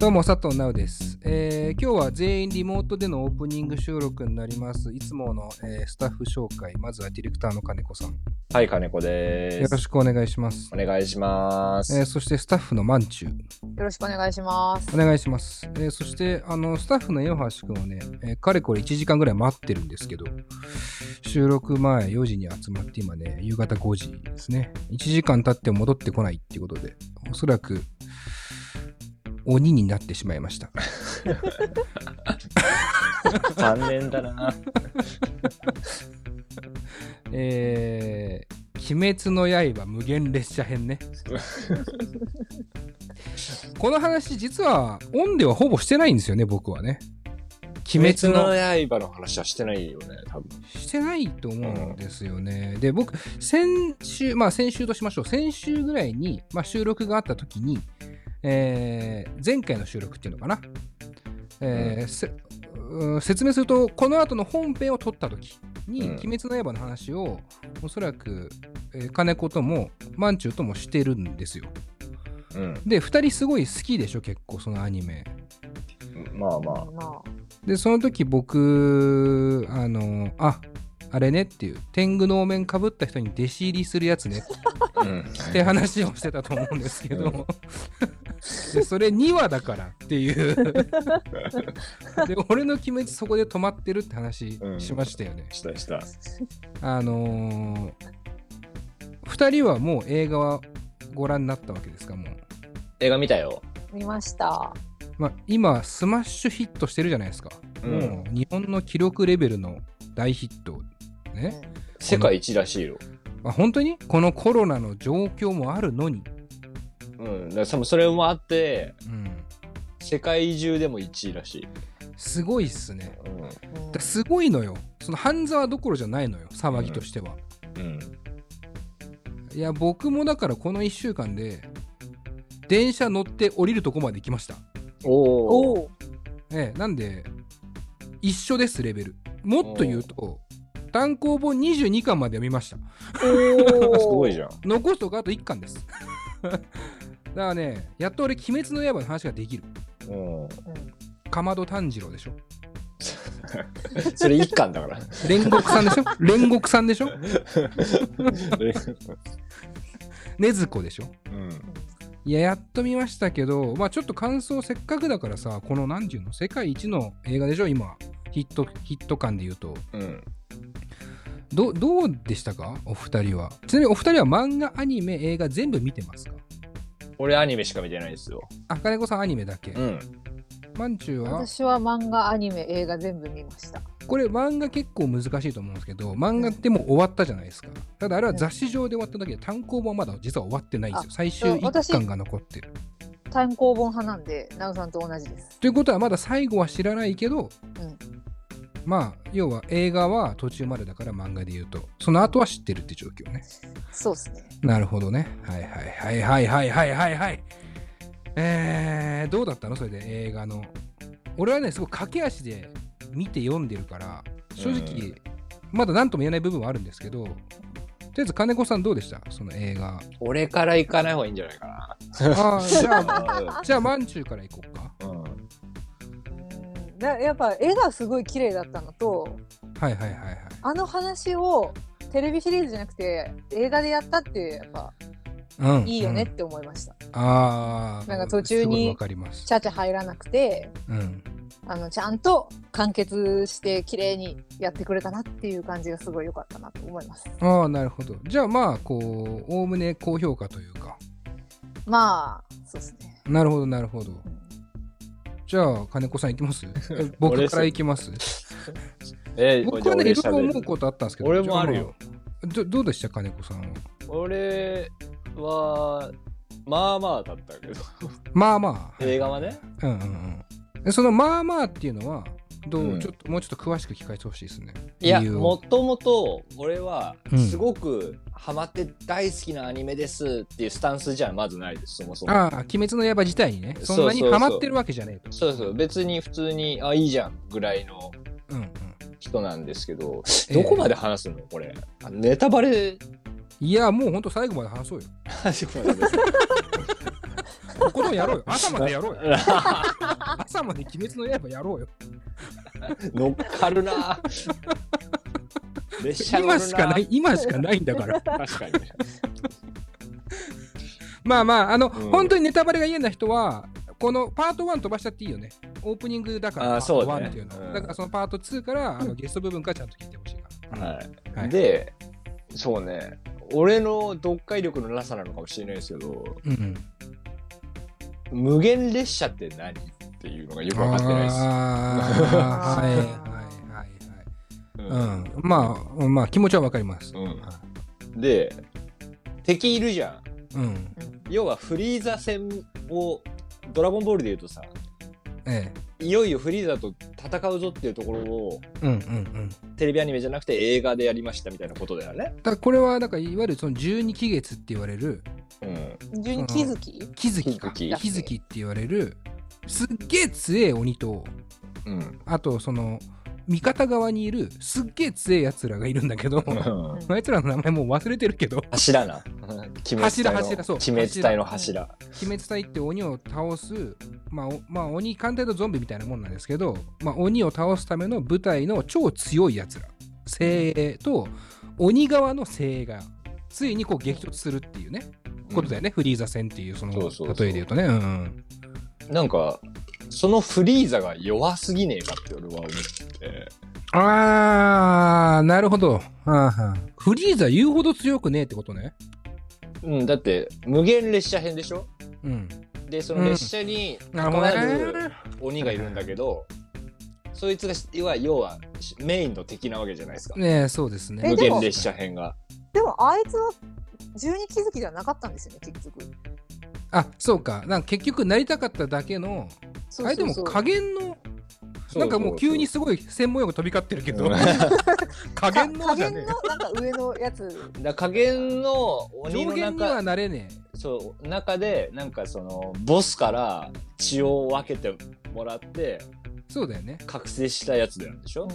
どうも佐藤直です、えー今日は全員リモートでのオープニング収録になります。いつもの、えースタッフ紹介、まずはディレクターの金子さん。はい、金子です。よろしくお願いします。お願いします。えーそしてスタッフのまんちゅう。よろしくお願いします。お願いします。えーそして、あの、スタッフの岩橋くんをね、えーかれこれ1時間ぐらい待ってるんですけど、収録前4時に集まって今ね、夕方5時ですね。1時間経っても戻ってこないっていうことで、おそらく、鬼になってしまいました。残念だな。えー、鬼滅の刃無限列車編ね。この話、実は、オンではほぼしてないんですよね、僕はね。鬼滅の刃の話はしてないよね、多分。してないと思うんですよね。で、僕、先週、まあ先週としましょう。先週ぐらいに、まあ収録があった時に、えー前回の収録っていうのかな。えーせうん説明すると、この後の本編を撮った時に、うん鬼滅の刃の話を、おそらく、えー金子とも、まんちゅうともしてるんですよ。うん。で、二人すごい好きでしょ、結構、そのアニメ。まあまあ。まで、その時僕、あの、あ、あれねっていう、天狗のお面かぶった人に弟子入りするやつねうん。って話をしてたと思うんですけど、でそれ2話だからっていう。で、俺の鬼滅そこで止まってるって話しましたよね。したした。あのー、2人はもう映画はご覧になったわけですか、もう。映画見たよ。あ、見ました。まあ、今、スマッシュヒットしてるじゃないですか。うんもう日本の記録レベルの大ヒット。ね。世界一らしいよ。あ本当に？このコロナの状況もあるのに。うん。だからそれもあって、うん。世界中でも1位らしい。すごいっすね。ううんだすごいのよ。その半沢どころじゃないのよ。騒ぎとしては。ん。うん。いや、僕もだからこの1週間で、電車乗って降りるとこまで行きました。おお。おお。ええ、なんで、一緒です、レベル。もっと言うと、単行本22巻まで読みました。お すごいじゃゃん。残すとこあと1巻です。だからね、やっと俺、鬼滅の刃の話ができる。うん。かまど炭治郎でしょ それ一巻だから。煉獄さんでしょ？煉獄さんでしょ？禰豆子でしょ？うん。いや、やっと見ましたけど、まあちょっと感想せっかくだからさ、この何ていうの、世界一の映画でしょ？今、ヒット、ヒット感で言うと。うん。どどうでしたか？お二人は。ちなみにお二人は漫画、アニメ、映画全部見てますか？俺アニメしか見てないですよ。あ、金子さんアニメだけ？うん。まんちゅうは？私は漫画、アニメ、映画全部見ました。これ漫画結構難しいと思うんですけど、漫画ってもう終わったじゃないですか。ただあれは雑誌上で終わっただけで単行本はまだ実は終わってないんですよ。あ最終一私巻が残ってる。単行本派なんで、なおさんと同じです。ということはまだ最後は知らないけど、うんまあ要は映画は途中までだから漫画で言うとその後は知ってるって状況ね。そうですね。なるほどね。はいはいはいはいはいはいはい。はいえー、どうだったのそれで映画の。俺はねすごい駆け足で見て読んでるから正直、まだ何とも言えない部分はあるんですけどとりあえず金子さんどうでした？その映画。俺から行かない方がいいんじゃないかああじゃあな。じゃあ まんちゅうから行こうか。うん。やっぱ絵がすごい綺麗だったのと、はいはいはいはいあの話をテレビシリーズじゃなくて映画でやったってやっぱうんいいよねっうんて思いました。ああなんか途中にちゃちゃ入らなくて、うんあのちゃんと完結して綺麗にやってくれたなっていう感じがすごい良かったなと思います。ああ、なるほど。じゃあまあ、こう、おおむね高評価というか。まあそうですね。なるほど、なるほど。うんじゃあ、金子さんいきます？え 僕からいきます？え僕はね、いろいろ思うと。ことあったんですけど。俺もあるよどどうでした、金子さんは？俺は、まあまあだったけど、まあまあ。映画はね。うんうんうんで。そのまあまあっていうのは、どう、うんちょっともうちょっと詳しく聞かせてほしいですね。いや、もともと俺はうんすごくハマって大好きなアニメですっていうスタンスじゃまずないです、そもそも。ああ、鬼滅の刃自体にね、そんなにハマってるわけじゃねえと。そうそう、別に普通に、あ、いいじゃんぐらいのうんうん。人なんですけど、ええどこまで話すのこれ？あネタバレ、いや、もうほんと最後まで話そうよ。話までことんやろうよ。朝までやろうよ。朝まで鬼滅の刃やろうよ。乗っかるな列車今しかない、今しかないんだから。確かに。まあまあ、あの、うん。本当にネタバレが嫌な人は、このパート1飛ばしちゃっていいよね。オープニングだから、パートそうね。1っていうの。は。うん。だからそのパート2から、あのゲスト部分からちゃんと聞いてほしいから。はい。はい。でそうね。俺の読解力のなさなのかもしれないですけどうんうん。無限列車って何？っていうのがよく分かってないです。はいうん。まあ、まあ、気持ちはわかります。うんはいで敵いるじゃんうん。要はフリーザ戦をドラゴンボールで言うとさええ。いよいよフリーザと戦うぞっていうところをうんうんうん。テレビアニメじゃなくて映画でやりましたみたいなことだよね。だからこれは、だからいわゆるその十二気月って言われる、うん。十二気づき気づき？か。気づき？気づきって言われる、すっげえ強え鬼と、うん。あとその、味方側にいるすっげえ強えやつらがいるんだけど、あいつらの名前もう忘れてるけど、柱な。鬼滅隊柱の。柱そう。鬼滅隊の柱。鬼滅隊って鬼を倒す、まあ、おまあ、鬼、簡単に言うとゾンビみたいなもんなんですけど、まあ、鬼を倒すための部隊の超強いやつら、精鋭と鬼側の精鋭が、ついにこう激突するっていうね、ことだよね、フリーザ戦っていう、その例えで言うとね。うんうん。なんか、そのフリーザが弱すぎねえかって俺は思って。あー、なるほど。はあはあフリーザ言うほど強くねえってことね。うん、だって、無限列車編でしょ？うん。で、その列車に関わる。鬼がいるんだけど、そいつが要は要はメインの敵なわけじゃないですか。ねえ、そうですね。無限列車編が。でもあいつは十二気づきではなかったんですよね結局あ、そうか。なんか結局なりたかっただけの、そうあれでも加減の、なんかもう急にすごい専門用語飛び交ってるけど、うん 加減の加じゃね減のなんか上のやつ だ加減のえ。鬼の上限に中はなれねそう中でなんかそのボスから血を分けてもらってえ。そうだよね。覚醒したやつなんでしょ、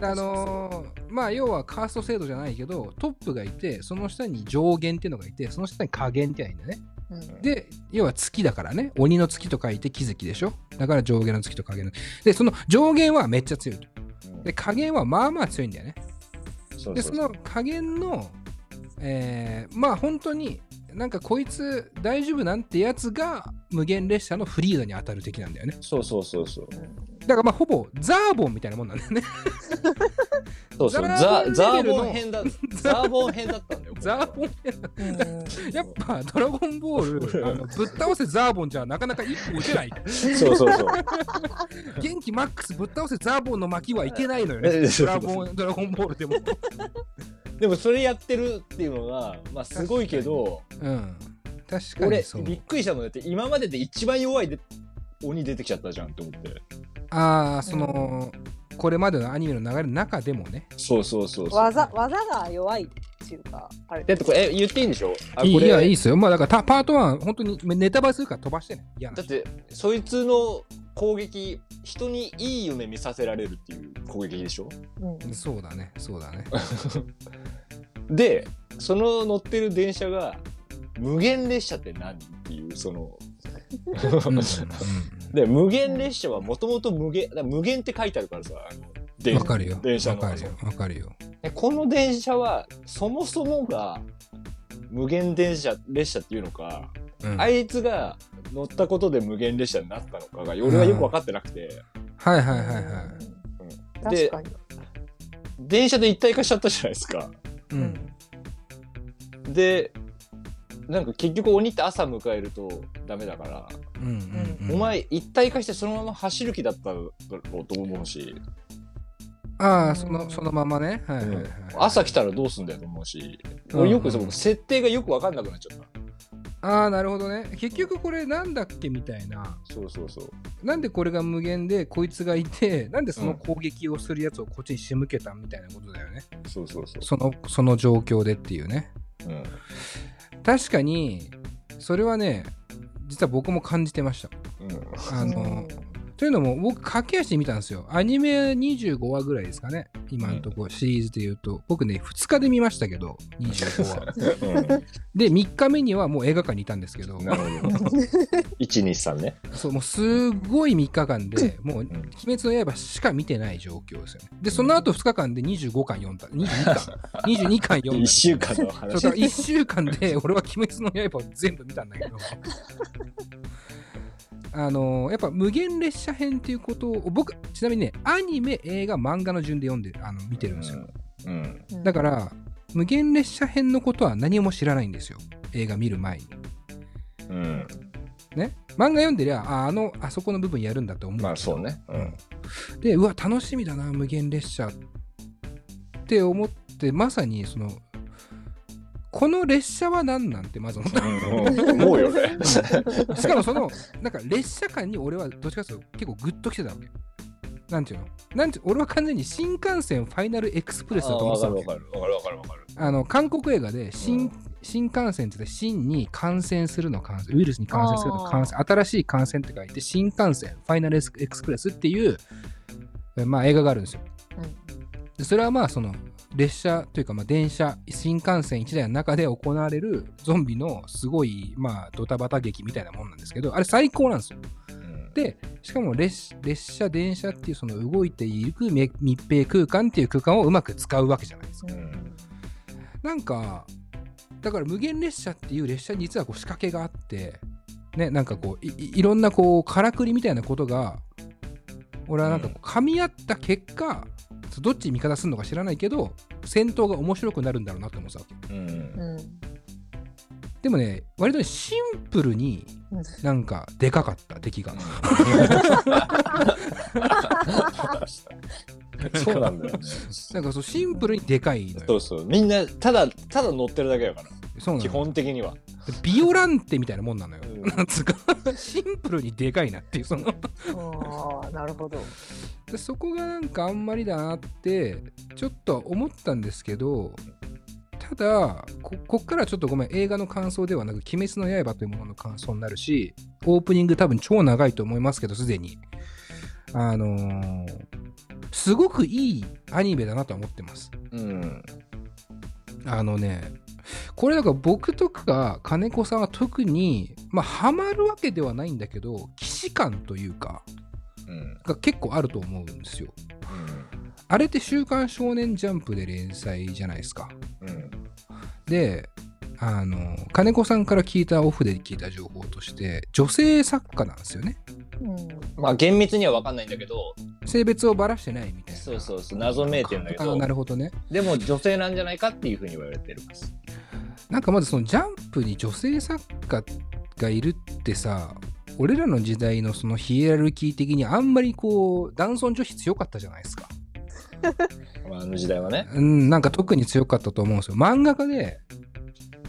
あのーまあ要はカースト制度じゃないけど、トップがいて、その下に上限っていうのがいて、その下に下限っていうのがいいんだね。うんで、要は月だからね、鬼の月と書いて気づきでしょだから上限の月と下限の。で、その上限はめっちゃ強いと。うんで、下限はまあまあ強いんだよね。で、そうそそうの下限の、えーまあ本当になんかこいつ大丈夫なんてやつが無限列車のフリーザに当たる敵なんだよね。そうそうそうそうだからまあほぼザーボンみたいなもんなんだよね。そうそうザザザーーボン編だザーボン編だったんだよザーボンうんやっぱドラゴンボールあのぶっ倒せザーボンじゃなかなか一歩打てない。そうそうそう元気マックスぶっ倒せザーボンの巻きはいけないのよね。えドラゴンドラゴンボールでも。でもそれやってるっていうのがまあすごいけどうん。確か俺にそう。びっくりしたもんだって今までで一番弱いで鬼出てきちゃったじゃんって思ってああ、その、これまでのアニメの流れの中でもね。そうそうそうそう。技技が弱いっていうかあれ。だってこれえ言っていいんでしょ？あいいこれ。いや、いいっすよ。まあだからたパート1、本当にネタバレするから飛ばしてね。いやだってそいつの攻撃人にいい夢見させられるっていう攻撃でしょ？うん。そうだね、そうだね。でその乗ってる電車が無限列車って何？っていうそので無限列車はもともと無限無限って書いてあるからさあのうん電わかるよ。電車のわかるよ。わかるよ。でこの電車はそもそもが無限電車列車っていうのか、うんあいつが乗ったことで無限列車になったのかが俺はよく分かってなくて、はいはいはいはい。で確かに電車で一体化しちゃったじゃないですか。う。うんでなんか結局鬼って朝迎えるとダメだから、うんうんうんお前一体化してそのまま走る気だっただろうと思うし、ああ、そのそのままね。はいはいはい。朝来たらどうすんだよと思うし、うん俺よくその設定がよく分かんなくなっちゃった。ああ、なるほどね。結局これなんだっけみたいな。そうそうそう。なんでこれが無限でこいつがいて、なんでその攻撃をするやつをこっちに仕向けたみたいなことだよね。そうそうそう。そのその状況でっていうね。うん確かに、それはね、実は僕も感じてました。うんあの、というのも僕駆け足で見たんですよ。アニメ25話ぐらいですかね。今のところシリーズで言うと。僕ね2日で見ましたけど25話。で3日目にはもう映画館にいたんですけど。うん、なるほど。123ね。そうもうすごい3日間でもう「鬼滅の刃」しか見てない状況ですよね。でその後2日間で25巻読んだ22巻。22巻読んだ1週間の話。だ。から1週間で俺は「鬼滅の刃」を全部見たんだけどあのやっぱ無限列車編っていうことを僕ちなみにねアニメ映画漫画の順で読んであの見てるんですよ、うん。うんだから無限列車編のことは何も知らないんですよ映画見る前にうん。ね？漫画読んでりゃああのあそこの部分やるんだと思うまあそうね。うん。でうわ楽しみだな無限列車って思ってまさにそのこの列車は何なんてまず思った。うん思うよね。しかもそのなんか列車間に俺はどっちかというと結構グッと来てたわけ。なんていうの？なんて俺は完全に新幹線ファイナルエクスプレスだと思ってたわけ。わかるわかるわかるわかる。あの韓国映画で新,、うん新幹線って言って新に感染するの感染ウイルスに感染するの感染新しい感染って書いて新幹線ファイナルエクスプレスっていう、えまあ、映画があるんですよ。でそれはまあその列車というかまあ電車新幹線1台の中で行われるゾンビのすごいまあドタバタ劇みたいなもんなんですけどあれ最高なんですよ。うん。でしかも列列車電車っていうその動いていく密密閉空間っていう空間をうまく使うわけじゃないですか。うん。なんかだから無限列車っていう列車に実はこう仕掛けがあってねなんかこういいいろんなこうからくりみたいなことが俺はなんか噛み合った結果、どっちに味方するのか知らないけど戦闘が面白くなるんだろうなって思ってたわけうん。うん。でもね割とねシンプルにうん。なんかでかかった敵が。そうなんだよね。なんかそうシンプルにでかいのよ。そうそう。みんな、ただ、ただ乗ってるだけだから。基そうなの本的には。ビオランテみたいなもんなのよ、うん。なんつうかシンプルにでかいなっていうその。ああなるほど。でそこがなんかあんまりだなってちょっと思ったんですけどただここっからちょっとごめん映画の感想ではなく「鬼滅の刃」というものの感想になるしオープニング多分超長いと思いますけどすでに。あのーすごくいいアニメだなとは思ってます。うん。あのねこれだから僕とか金子さんは特にまあハマるわけではないんだけど既視感というかうん。が結構あると思うんですよあれって「週刊少年ジャンプ」で連載じゃないですか。うん。で、あの、金子さんから聞いた、オフで聞いた情報として、女性作家なんですよね。うんまあ厳密には分かんないんだけど、性別をばらしてないみたいな。そうそうそう、謎めいてるんだけどあな、るほどね。でも女性なんじゃないかっていうふうに言われてるます。なんかまずそのジャンプに女性作家がいるってさ、俺らの時代のそのヒエラルキー的にあんまりこう、男尊女卑強かったじゃないですか。まあ、あの時代はね。うん、なんか特に強かったと思うんですよ。漫画家で、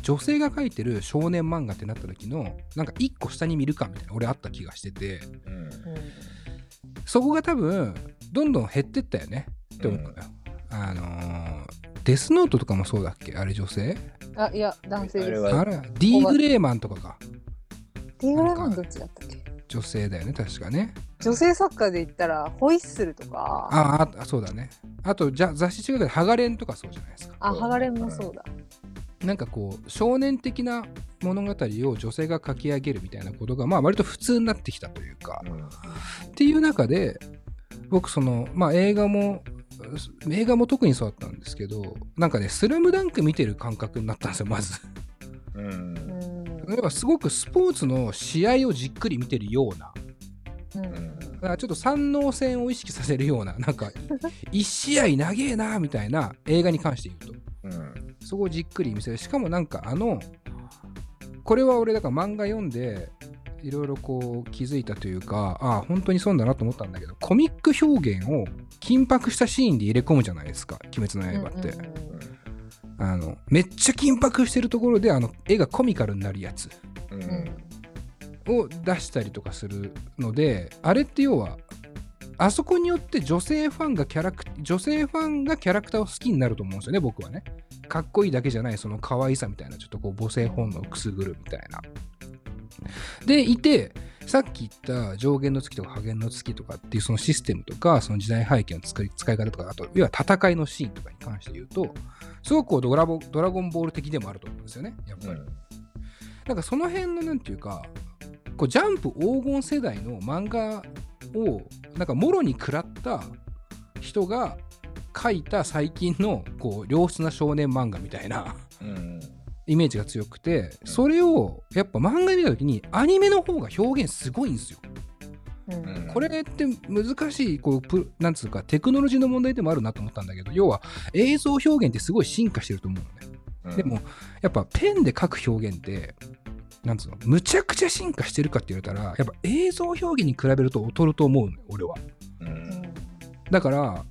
女性が描いてる少年漫画ってなった時の、なんか一個下に見るかみたいな、俺あった気がしてて、うん。そこが多分、どんどん減ってったよねって思うのよ。あのーデスノートとかもそうだっけ？あれ女性？あいや男性ですあれはあれ ?D グレーマンとかがティーグラマンどっちだったっけ？女性だよね、確かね。女性作家で言ったらホイッスルとかああ、あそうだね。あと、じゃ雑誌違うけど、ハガレンとかそうじゃないですか。あハガレンもそうだなんかこう、少年的な物語を女性が書き上げるみたいなことが、まあ割と普通になってきたというか、っていう中で僕そのまあ映画も映画も特にそうだったんですけどなんかね「スラムダンク見てる感覚になったんですよまず。うん。うん例えばすごくスポーツの試合をじっくり見てるようなうんうんだからちょっと三能戦を意識させるようななんか 一試合長えなみたいな映画に関して言うとうん。そこをじっくり見せる。しかもなんかあのこれは俺だから漫画読んでいろいろこう気づいたというかああ本当にそうだなと思ったんだけどコミック表現を緊迫したシーンで入れ込むじゃないですか「鬼滅の刃」って、うんうんうんあのめっちゃ緊迫してるところであの絵がコミカルになるやつ。ううんん。を出したりとかするのであれって要はあそこによって女性ファンがキャラク女性ファンがキャラクターを好きになると思うんですよね僕はね。かっこいいだけじゃないその可愛さみたいなちょっとこう母性本能をくすぐるみたいな。でいてさっき言った上限の月とか下限の月とかっていうそのシステムとか、その時代背景の使い使い方とか、あと、要は戦いのシーンとかに関して言うと、すごくこうドラボドラゴンボール的でもあると思うんですよね、やっぱり。なんかその辺のなんていうか、こうジャンプ黄金世代の漫画を、なんかもろに食らった人が書いた最近のこう良質な少年漫画みたいなうん。イメージが強くて、それをやっぱ漫画見た時にアニメの方が表現すごいんですよ。うん。うん。これって難しいこうプなんつうかテクノロジーの問題でもあるなと思ったんだけど要は映像表現ってすごい進化してると思うのね。うん。でもやっぱペンで描く表現ってなんつうの？むちゃくちゃ進化してるかって言われたらやっぱ映像表現に比べると劣ると思うのよ俺は。うん。だから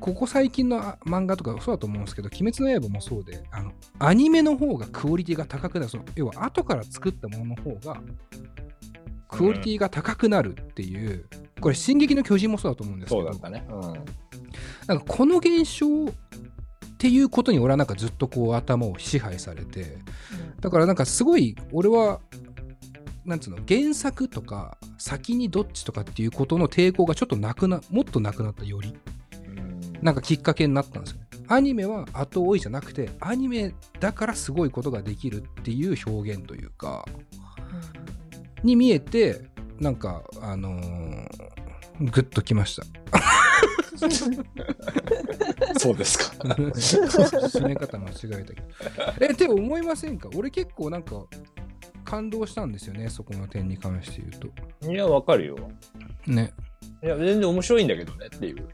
ここ最近のあ漫画とかそうだと思うんですけど「鬼滅の刃」もそうであのアニメの方がクオリティが高くなる。その要は後から作ったものの方がクオリティが高くなるっていう、これ「進撃の巨人」もそうだと思うんですけど。ね。うん。なんかこの現象っていうことに俺はなんかずっとこう頭を支配されてだからなんかすごい俺はなんつうの原作とか先にどっちとかっていうことの抵抗がちょっとなくなもっとなくなったよりなんかきっかけになったんですよね。アニメは後追いじゃなくてアニメだからすごいことができるっていう表現というかに見えてなんかあのーグッときました。そうですか。締め方間違えたけど。え、って思いませんか？俺結構なんか感動したんですよね、そこの点に関して言うと。いや、わかるよ。ね。いや、全然面白いんだけどねっていう。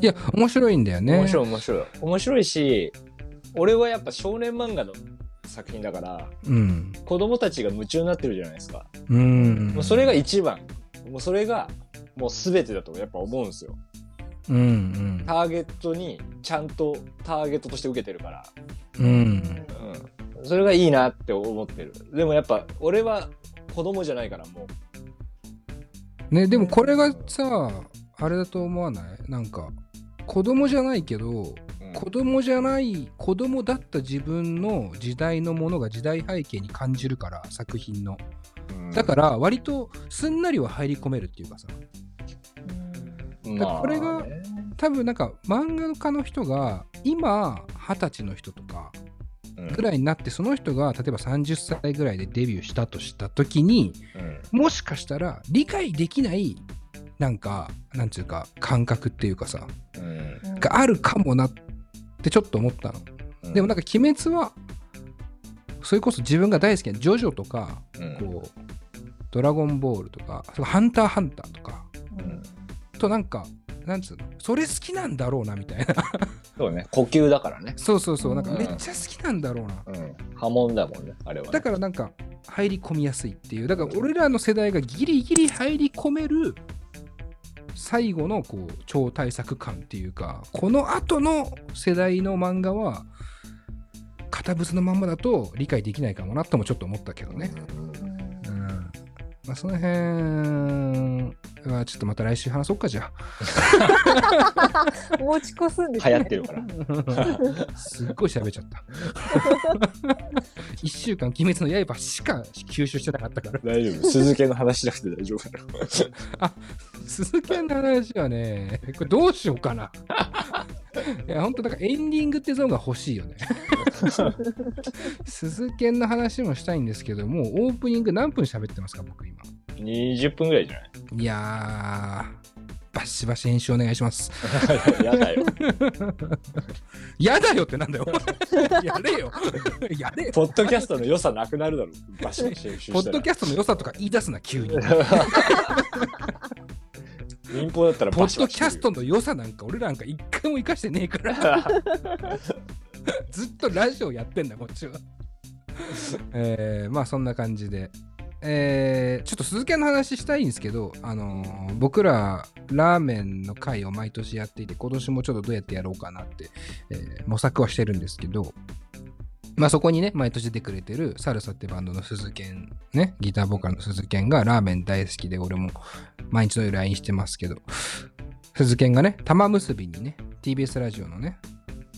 いや、面白いんだよね。面白い面白い。面白いし、俺はやっぱ少年漫画の作品だから、うん。子供たちが夢中になってるじゃないですか。うん。もうそれが一番。もうそれが、もう全てだとやっぱ思うんですよ。うんうんターゲットにちゃんとターゲットとして受けてるから。うん。うん。それがいいなって思ってる。でもやっぱ俺は子供じゃないからもね、でもこれがさ、あれだと思わない？なんか、子供じゃないけど、う。うん子供じゃない、子供だった自分の時代のものが時代背景に感じるから、作品の。うんだから、割とすんなりは入り込めるっていうかさ。まあこれがね多分なんか漫画家の人が今二十歳の人とかうん。ぐらいになってその人が例えば30歳ぐらいでデビューしたとした時にうん。もしかしたら理解できないなんかなんていうか感覚っていうかさうん。があるかもなってちょっと思ったの。うん。でもなんか鬼滅はそれこそ自分が大好きなジョジョとかうん。こうドラゴンボールとかハンターハンターとかうんとなんかなんつうの？それ好きなんだろうなみたいな。そうね。呼吸だからね。そうそうそう。なんかうんめっちゃ好きなんだろうな。うん。波紋だもんねあれはね。だからなんか入り込みやすいっていう。だから俺らの世代がギリギリ入り込める最後のこう超大作感っていうかこの後の世代の漫画は堅物のまんまだと理解できないかもなともちょっと思ったけどね、うん。まあ、その辺はちょっとまた来週話そうかじゃ持ち越すんです流行ってるから。あすっごい喋っちゃった。1週間鬼滅の刃しか吸収してなかったから。大丈夫。鈴木の話しなくて大丈夫だろ鈴木の話はね、これどうしようかな。いや、ほんと、だからエンディングってゾーンが欲しいよね。鈴木の話もしたいんですけど、もうオープニング何分喋ってますか、僕今。20分ぐらいじゃない？いやー、バシバシ編集お願いします。やだよ やだよってなんだよ。やれよ。やれよ。ポッドキャストの良さなくなるだろバシバシ編集ポッドキャストの良さとか言い出すな、急に。民放だったらポッドキャストの良さなんか俺らなんか一回も生かしてねえから。ずっとラジオやってんだ、こっちは。えー、まあそんな感じで。えー、ちょっと鈴木の話したいんですけど、あのー僕らラーメンの会を毎年やっていて、今年もちょっとどうやってやろうかなって、えー模索はしてるんですけど、まあそこにね、毎年出てくれてるサルサってバンドの鈴健、ね、ギターボーカルの鈴健がラーメン大好きで、俺も毎日のように LINE してますけど、鈴健がね、玉結びにね、TBS ラジオのね、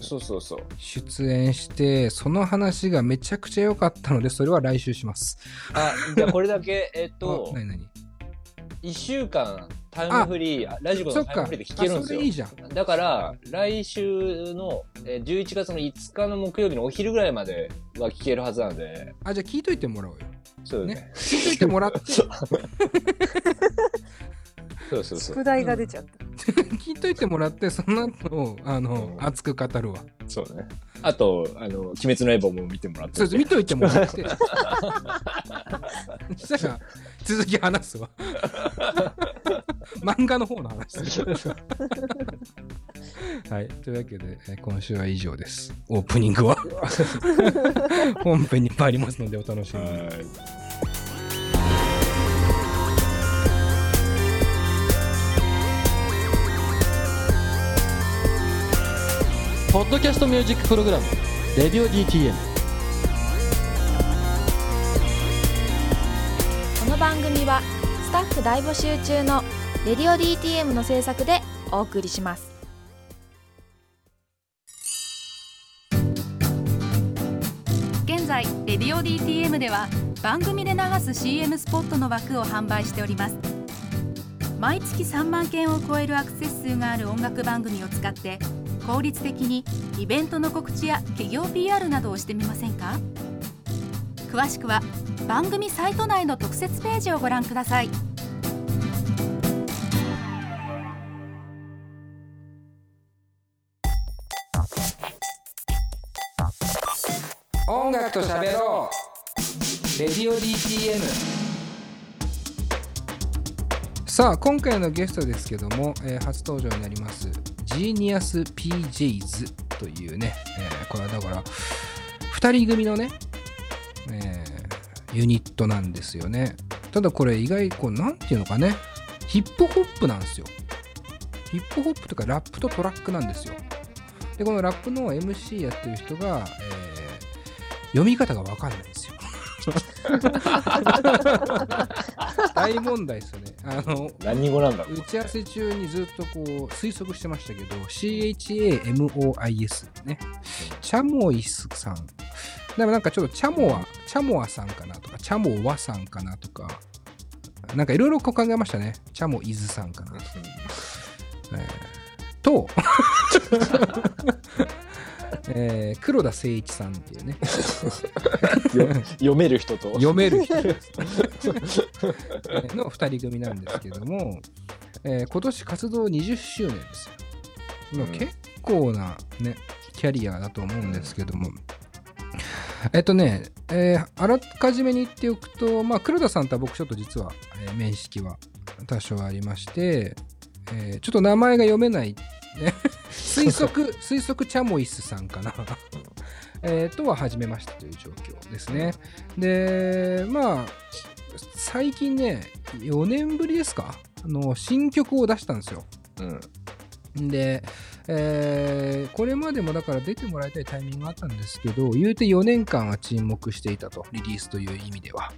そうそうそう。出演して、その話がめちゃくちゃ良かったので、それは来週します。あ、じゃあこれだけ、えっとあ、何何？1週間タイムフリー、あラジコそっか。のタイムフリーで聞けるんあですよ。それいいじゃん。だから、来週の、えー11月の5日の木曜日のお昼ぐらいまでは聞けるはずなんで、あ、じゃあ聞いといてもらおうよ。そうね。ね？聞いといてもらって、そう そうそう。宿題が出ちゃった。聞いといてもらって、その後、あの、うん熱く語るわ。そうね。あと、あの、鬼滅の刃も見てもらって。そう見といてもらって。そしたら、続き話すわ。漫画の方の話。はい。というわけで、えー今週は以上です。オープニングは。本編に参りますので、お楽しみに。ポッドキャストミュージックプログラム「レディオ DTM」この番組はスタッフ大募集中の「レディオ DTM」の制作でお送りします。現在「レディオ DTM」では番組で流す CM スポットの枠を販売しております。毎月3万件を超えるアクセス数がある音楽番組を使って効率的にイベントの告知や企業 PR などをしてみませんか？詳しくは番組サイト内の特設ページをご覧ください。音楽と喋ろう。レディオ DTM さあ今回のゲストですけども、えー初登場になりますジーニアス PJs というね、えーこれはだから2人組のね、えーユニットなんですよね。ただこれ意外こうなんていうのかねヒップホップなんですよ。ヒップホップとかラップとトラックなんですよ。でこのラップの MC やってる人が、えー読み方がわかんないんですよ。大問題ですよねあの何語なんだろう。打ち合わせ中にずっとこう推測してましたけど CHAMOIS ね。チャモイスさん。でもなんかちょっとチャモアチャモアさんかなとかチャモワさんかなとかなんかいろいろ考えましたね。チャモイズさんかなとか、えーと えー黒田誠一さんっていうね 読める人と。読める人の2人組なんですけども、えー今年活動20周年ですよ。結構な、ね、キャリアだと思うんですけども、えっとね、えーあらかじめに言っておくと、まあ、黒田さんとは僕ちょっと実は、えー面識は多少ありまして、えーちょっと名前が読めない、ね、推測、推測チャモイスさんかな。えーとは始めましたという状況ですね。で、まあ、最近ね、4年ぶりですか？あの新曲を出したんですよ。うん。で、えーこれまでもだから出てもらいたいタイミングがあったんですけど、言うて4年間は沈黙していたと、リリースという意味では。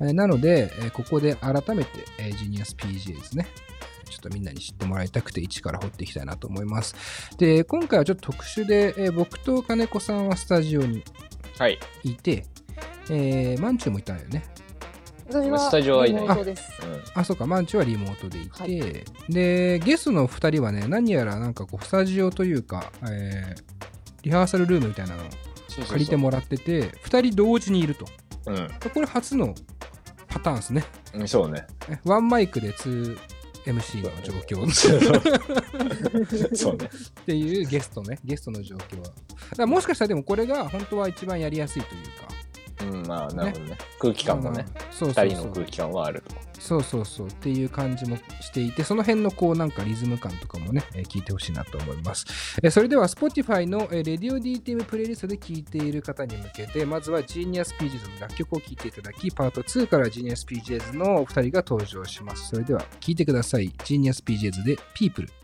えーなので、えーここで改めて、えージニアス PJ ですね。ちょっとみんなに知ってもらいたくて、一から掘っていきたいなと思います。で、今回はちょっと特殊で、えー僕と金子さんはスタジオにはい。いて、えーマンチュもいたよね。私はスタジオはいないリモートです。あ、そうか、マンチュはリモートでいて、はで、ゲストの2人はね、何やらなんかこう、スタジオというか、えーリハーサルルームみたいなのをそう借りてもらってて、2人同時にいると。うんこれ初のパターンですね。うん。そうね。えワンマイクで 2MC の状況そうね。っていうゲストね、ゲストの状況は。だからもしかしたらでもこれが本当は一番やりやすいというか。うん、まあ、なるほどね。空気感もね。うんそうそうそう二人の空気感はあると。そうそうそうっていう感じもしていて、その辺のこうなんかリズム感とかもね、えー聞いてほしいなと思います。えーそれでは Spotify の、えー、Radio DTM プレイリストで聴いている方に向けて、まずは Genius PJs の楽曲を聴いていただき、パート2から Genius PJs のお二人が登場します。それでは聴いてください。Genius PJs で People。